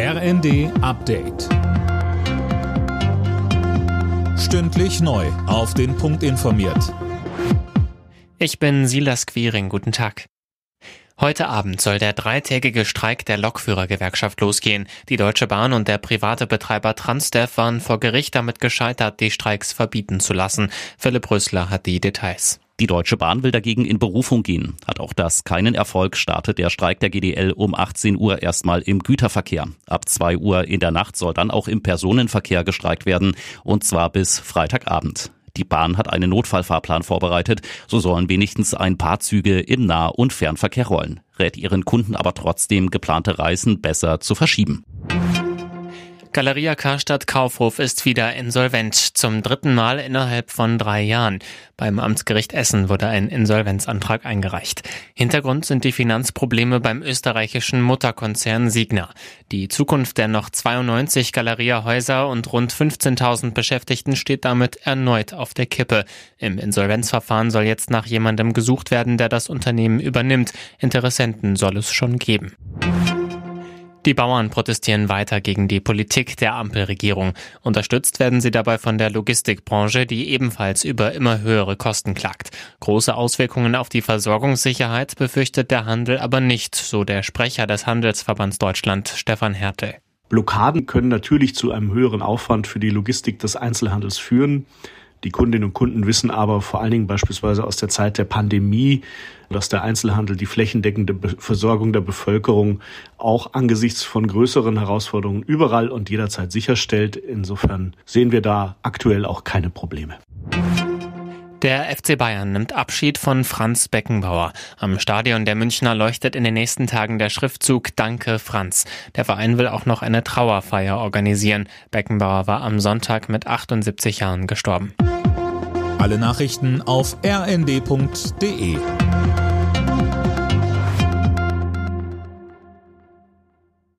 RND Update. Stündlich neu. Auf den Punkt informiert. Ich bin Silas Quiring. Guten Tag. Heute Abend soll der dreitägige Streik der Lokführergewerkschaft losgehen. Die Deutsche Bahn und der private Betreiber Transdev waren vor Gericht damit gescheitert, die Streiks verbieten zu lassen. Philipp Rösler hat die Details. Die Deutsche Bahn will dagegen in Berufung gehen. Hat auch das keinen Erfolg, startet der Streik der GDL um 18 Uhr erstmal im Güterverkehr. Ab 2 Uhr in der Nacht soll dann auch im Personenverkehr gestreikt werden, und zwar bis Freitagabend. Die Bahn hat einen Notfallfahrplan vorbereitet, so sollen wenigstens ein paar Züge im Nah- und Fernverkehr rollen, rät ihren Kunden aber trotzdem, geplante Reisen besser zu verschieben. Galeria Karstadt Kaufhof ist wieder insolvent, zum dritten Mal innerhalb von drei Jahren. Beim Amtsgericht Essen wurde ein Insolvenzantrag eingereicht. Hintergrund sind die Finanzprobleme beim österreichischen Mutterkonzern Signa. Die Zukunft der noch 92 Galeria-Häuser und rund 15.000 Beschäftigten steht damit erneut auf der Kippe. Im Insolvenzverfahren soll jetzt nach jemandem gesucht werden, der das Unternehmen übernimmt. Interessenten soll es schon geben. Die Bauern protestieren weiter gegen die Politik der Ampelregierung. Unterstützt werden sie dabei von der Logistikbranche, die ebenfalls über immer höhere Kosten klagt. Große Auswirkungen auf die Versorgungssicherheit befürchtet der Handel aber nicht, so der Sprecher des Handelsverbands Deutschland, Stefan Hertel. Blockaden können natürlich zu einem höheren Aufwand für die Logistik des Einzelhandels führen. Die Kundinnen und Kunden wissen aber vor allen Dingen beispielsweise aus der Zeit der Pandemie, dass der Einzelhandel die flächendeckende Versorgung der Bevölkerung auch angesichts von größeren Herausforderungen überall und jederzeit sicherstellt. Insofern sehen wir da aktuell auch keine Probleme. Der FC Bayern nimmt Abschied von Franz Beckenbauer. Am Stadion der Münchner leuchtet in den nächsten Tagen der Schriftzug Danke Franz. Der Verein will auch noch eine Trauerfeier organisieren. Beckenbauer war am Sonntag mit 78 Jahren gestorben. Alle Nachrichten auf rnd.de